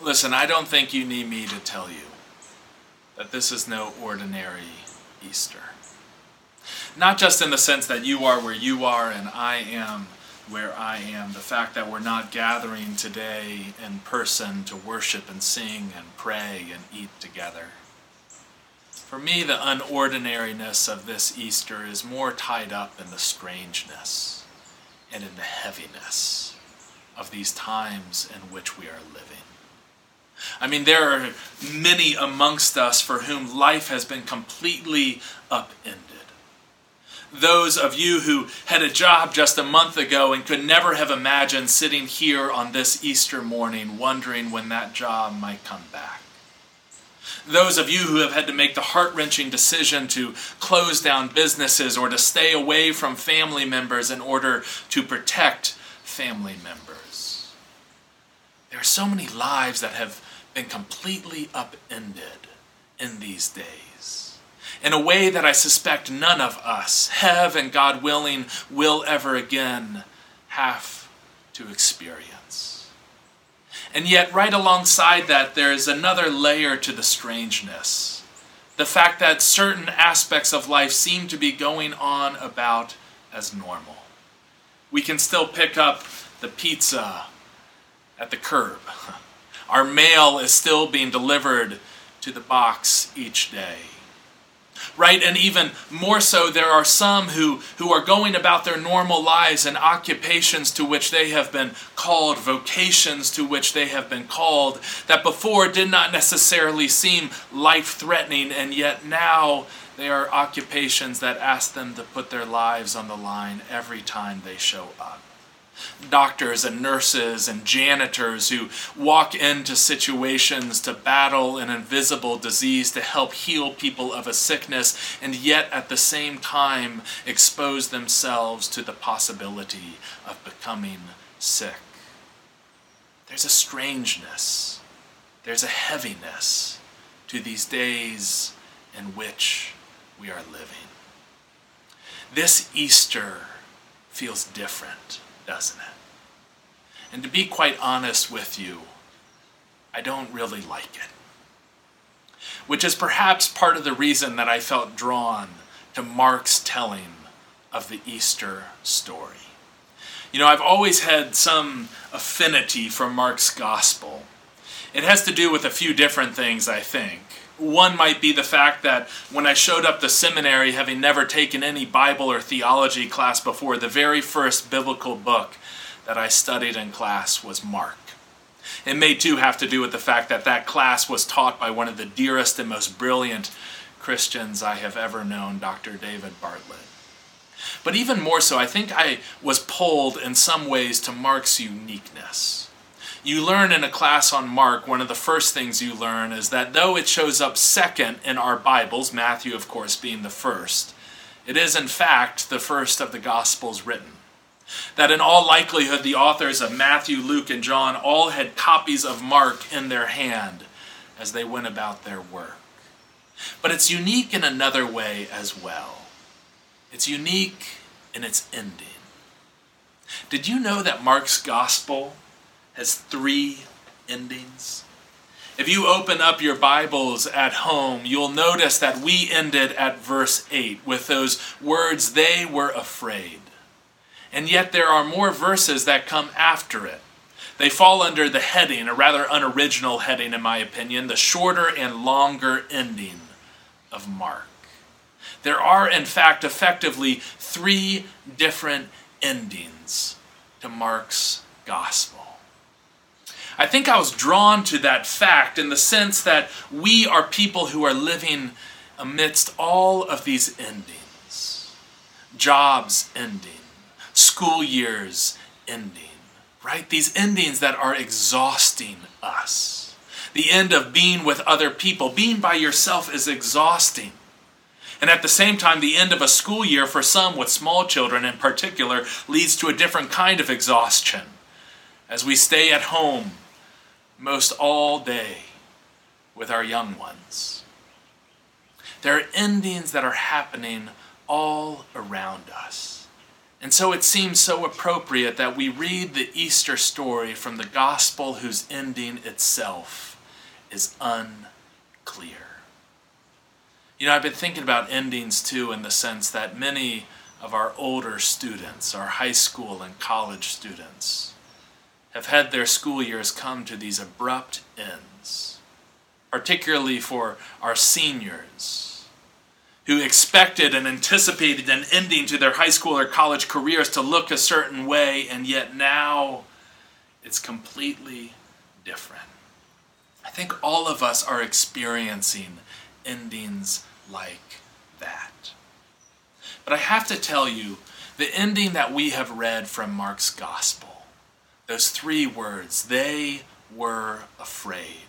Listen, I don't think you need me to tell you that this is no ordinary Easter. Not just in the sense that you are where you are and I am where I am. The fact that we're not gathering today in person to worship and sing and pray and eat together. For me, the unordinariness of this Easter is more tied up in the strangeness and in the heaviness of these times in which we are living. I mean, there are many amongst us for whom life has been completely upended. Those of you who had a job just a month ago and could never have imagined sitting here on this Easter morning wondering when that job might come back. Those of you who have had to make the heart wrenching decision to close down businesses or to stay away from family members in order to protect family members. There are so many lives that have been completely upended in these days. In a way that I suspect none of us have, and God willing, will ever again have to experience. And yet, right alongside that, there is another layer to the strangeness. The fact that certain aspects of life seem to be going on about as normal. We can still pick up the pizza at the curb. Our mail is still being delivered to the box each day. Right? And even more so, there are some who, who are going about their normal lives and occupations to which they have been called, vocations to which they have been called, that before did not necessarily seem life threatening, and yet now they are occupations that ask them to put their lives on the line every time they show up doctors and nurses and janitors who walk into situations to battle an invisible disease to help heal people of a sickness and yet at the same time expose themselves to the possibility of becoming sick. There's a strangeness, there's a heaviness to these days in which we are living. This Easter feels different doesn't it? And to be quite honest with you, I don't really like it. Which is perhaps part of the reason that I felt drawn to Mark's telling of the Easter story. You know, I've always had some affinity for Mark's gospel. It has to do with a few different things, I think. One might be the fact that when I showed up the seminary, having never taken any Bible or theology class before, the very first biblical book that I studied in class was Mark. It may too have to do with the fact that that class was taught by one of the dearest and most brilliant Christians I have ever known, Dr. David Bartlett. But even more so, I think I was pulled in some ways to Mark's uniqueness you learn in a class on Mark, one of the first things you learn is that though it shows up second in our Bibles, Matthew, of course, being the first, it is in fact the first of the Gospels written. That in all likelihood, the authors of Matthew, Luke, and John all had copies of Mark in their hand as they went about their work. But it's unique in another way as well. It's unique in its ending. Did you know that Mark's Gospel has three endings. If you open up your Bibles at home, you'll notice that we ended at verse 8 with those words, they were afraid. And yet there are more verses that come after it. They fall under the heading, a rather unoriginal heading in my opinion, the shorter and longer ending of Mark. There are, in fact, effectively three different endings to Mark's gospel. I think I was drawn to that fact in the sense that we are people who are living amidst all of these endings jobs ending, school years ending, right? These endings that are exhausting us. The end of being with other people, being by yourself is exhausting. And at the same time, the end of a school year for some with small children in particular leads to a different kind of exhaustion. As we stay at home most all day with our young ones. There are endings that are happening all around us. And so it seems so appropriate that we read the Easter story from the gospel whose ending itself is unclear. You know, I've been thinking about endings too in the sense that many of our older students, our high school and college students, have had their school years come to these abrupt ends, particularly for our seniors who expected and anticipated an ending to their high school or college careers to look a certain way, and yet now it's completely different. I think all of us are experiencing endings like that. But I have to tell you, the ending that we have read from Mark's gospel, those three words, they were afraid.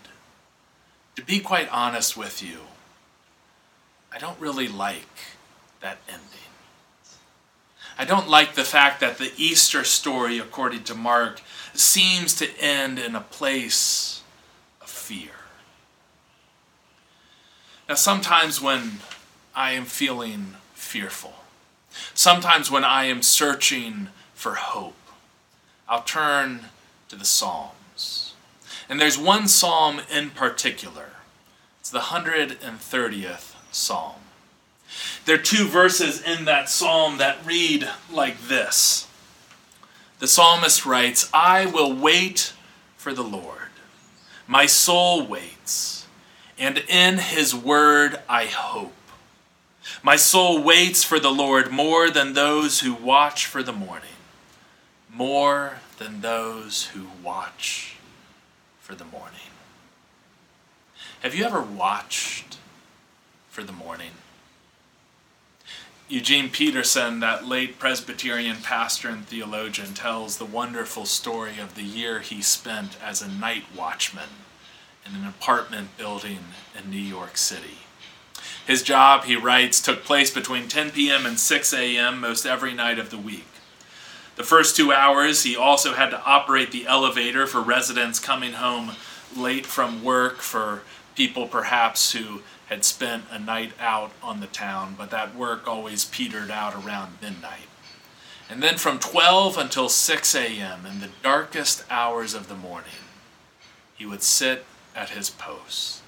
To be quite honest with you, I don't really like that ending. I don't like the fact that the Easter story, according to Mark, seems to end in a place of fear. Now, sometimes when I am feeling fearful, sometimes when I am searching for hope, I'll turn to the Psalms. And there's one psalm in particular. It's the 130th psalm. There are two verses in that psalm that read like this The psalmist writes, I will wait for the Lord. My soul waits, and in his word I hope. My soul waits for the Lord more than those who watch for the morning, more than those who watch for the morning. Have you ever watched for the morning? Eugene Peterson, that late Presbyterian pastor and theologian, tells the wonderful story of the year he spent as a night watchman in an apartment building in New York City. His job, he writes, took place between 10 p.m. and 6 a.m. most every night of the week. The first two hours, he also had to operate the elevator for residents coming home late from work, for people perhaps who had spent a night out on the town, but that work always petered out around midnight. And then from 12 until 6 a.m., in the darkest hours of the morning, he would sit at his post.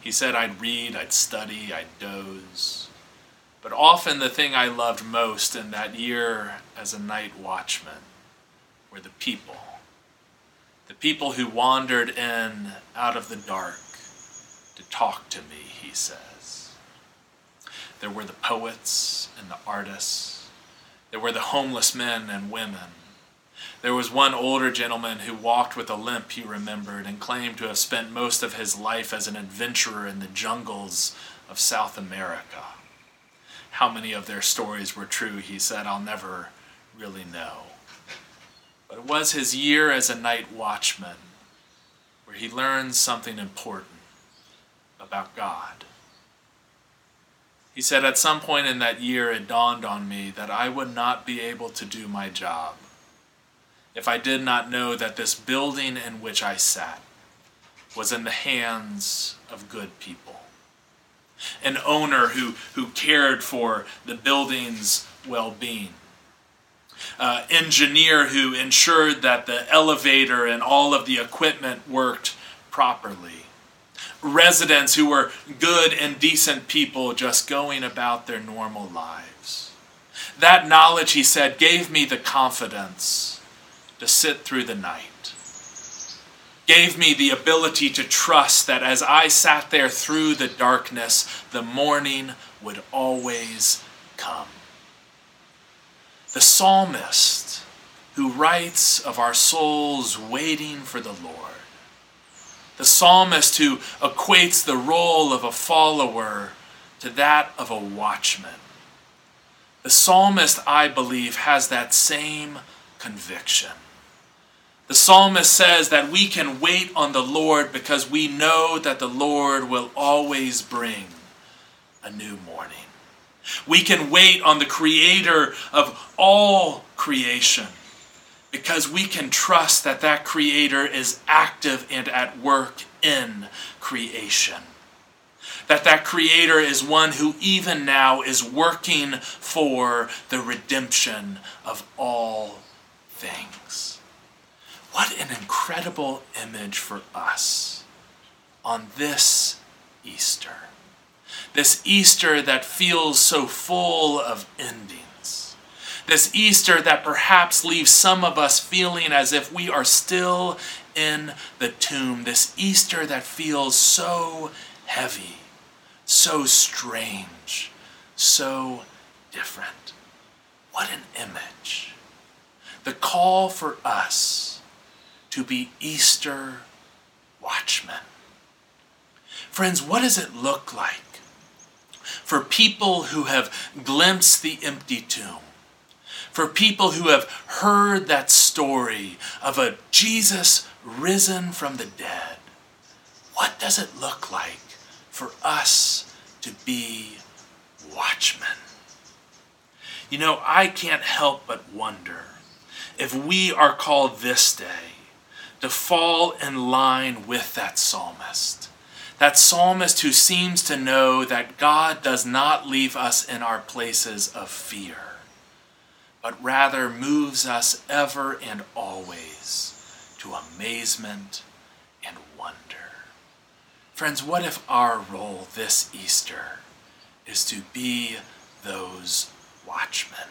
He said, I'd read, I'd study, I'd doze. But often the thing I loved most in that year as a night watchman were the people. The people who wandered in out of the dark to talk to me, he says. There were the poets and the artists. There were the homeless men and women. There was one older gentleman who walked with a limp, he remembered, and claimed to have spent most of his life as an adventurer in the jungles of South America. How many of their stories were true, he said, I'll never really know. But it was his year as a night watchman where he learned something important about God. He said, At some point in that year, it dawned on me that I would not be able to do my job if I did not know that this building in which I sat was in the hands of good people. An owner who, who cared for the building's well being. Uh, engineer who ensured that the elevator and all of the equipment worked properly residents who were good and decent people just going about their normal lives. That knowledge, he said, gave me the confidence to sit through the night, gave me the ability to trust that as I sat there through the darkness, the morning would always come. The psalmist who writes of our souls waiting for the Lord the psalmist who equates the role of a follower to that of a watchman. The psalmist, I believe, has that same conviction. The psalmist says that we can wait on the Lord because we know that the Lord will always bring a new morning. We can wait on the Creator of all creation because we can trust that that creator is active and at work in creation. that that creator is one who even now is working for the redemption of all things. What an incredible image for us on this Easter. This Easter that feels so full of endings. This Easter that perhaps leaves some of us feeling as if we are still in the tomb. This Easter that feels so heavy, so strange, so different. What an image. The call for us to be Easter watchmen. Friends, what does it look like for people who have glimpsed the empty tomb? For people who have heard that story of a Jesus risen from the dead? What does it look like for us to be watchmen? You know, I can't help but wonder if we are called this day to fall in line with that psalmist. That psalmist who seems to know that God does not leave us in our places of fear, but rather moves us ever and always to amazement and wonder. Friends, what if our role this Easter is to be those watchmen?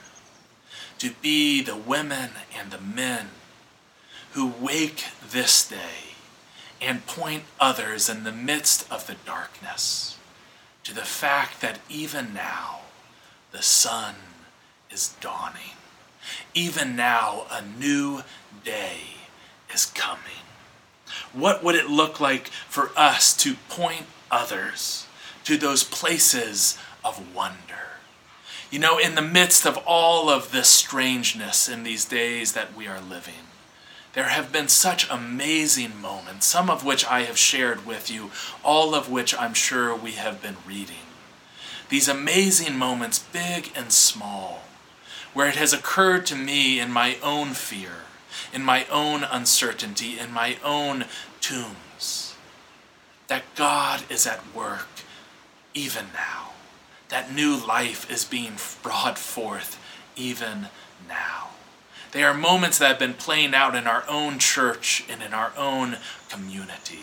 To be the women and the men who wake this day and point others in the midst of the darkness to the fact that even now the sun is dawning. Even now a new day is coming. What would it look like for us to point others to those places of wonder? You know, in the midst of all of this strangeness in these days that we are living, there have been such amazing moments, some of which I have shared with you, all of which I'm sure we have been reading. These amazing moments, big and small, where it has occurred to me in my own fear, in my own uncertainty, in my own tombs, that God is at work even now. That new life is being brought forth even now. They are moments that have been playing out in our own church and in our own community.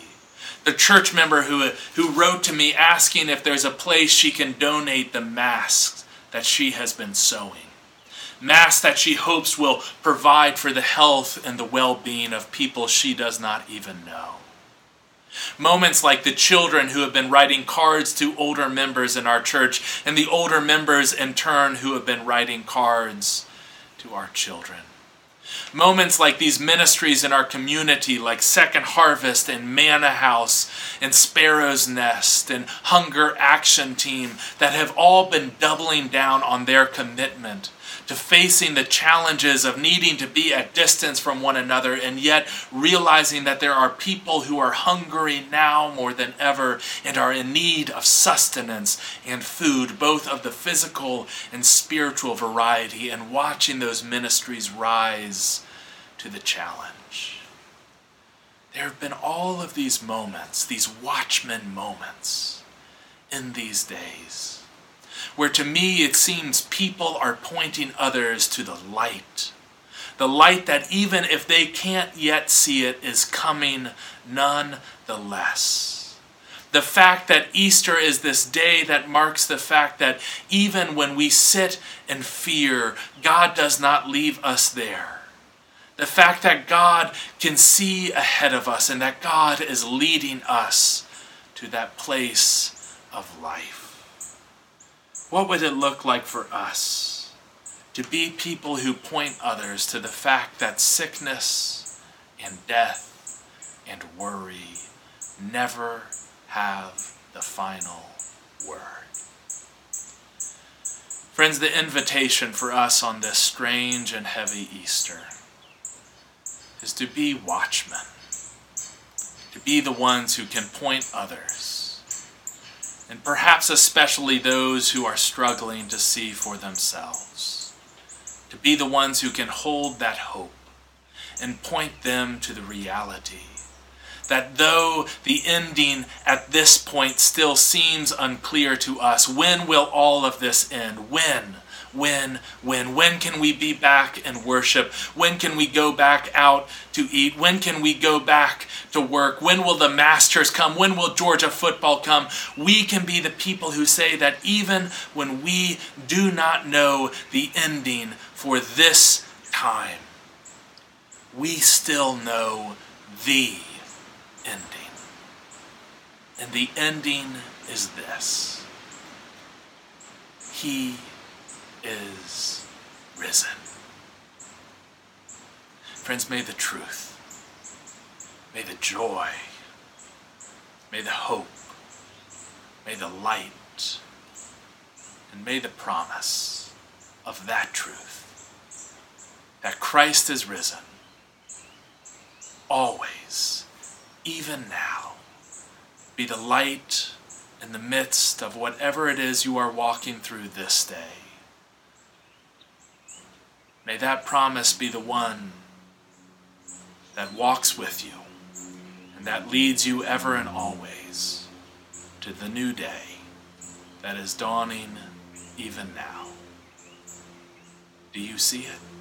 The church member who, who wrote to me asking if there's a place she can donate the masks that she has been sewing. Masks that she hopes will provide for the health and the well being of people she does not even know. Moments like the children who have been writing cards to older members in our church, and the older members in turn who have been writing cards to our children. Moments like these ministries in our community, like Second Harvest and Manna House and Sparrow's Nest and Hunger Action Team, that have all been doubling down on their commitment to facing the challenges of needing to be at distance from one another and yet realizing that there are people who are hungry now more than ever and are in need of sustenance and food, both of the physical and spiritual variety, and watching those ministries rise to the challenge. There have been all of these moments, these watchman moments in these days where to me it seems people are pointing others to the light. The light that, even if they can't yet see it, is coming nonetheless. The fact that Easter is this day that marks the fact that even when we sit in fear, God does not leave us there. The fact that God can see ahead of us and that God is leading us to that place of life. What would it look like for us to be people who point others to the fact that sickness and death and worry never have the final word? Friends, the invitation for us on this strange and heavy Easter is to be watchmen, to be the ones who can point others and perhaps especially those who are struggling to see for themselves. To be the ones who can hold that hope and point them to the reality that though the ending at this point still seems unclear to us, when will all of this end? When? When, when, when can we be back and worship? When can we go back out to eat? When can we go back to work? When will the Masters come? When will Georgia football come? We can be the people who say that even when we do not know the ending for this time, we still know the ending. And the ending is this He is risen. Friends, may the truth, may the joy, may the hope, may the light, and may the promise of that truth that Christ is risen always, even now, be the light in the midst of whatever it is you are walking through this day. May that promise be the one that walks with you and that leads you ever and always to the new day that is dawning even now. Do you see it?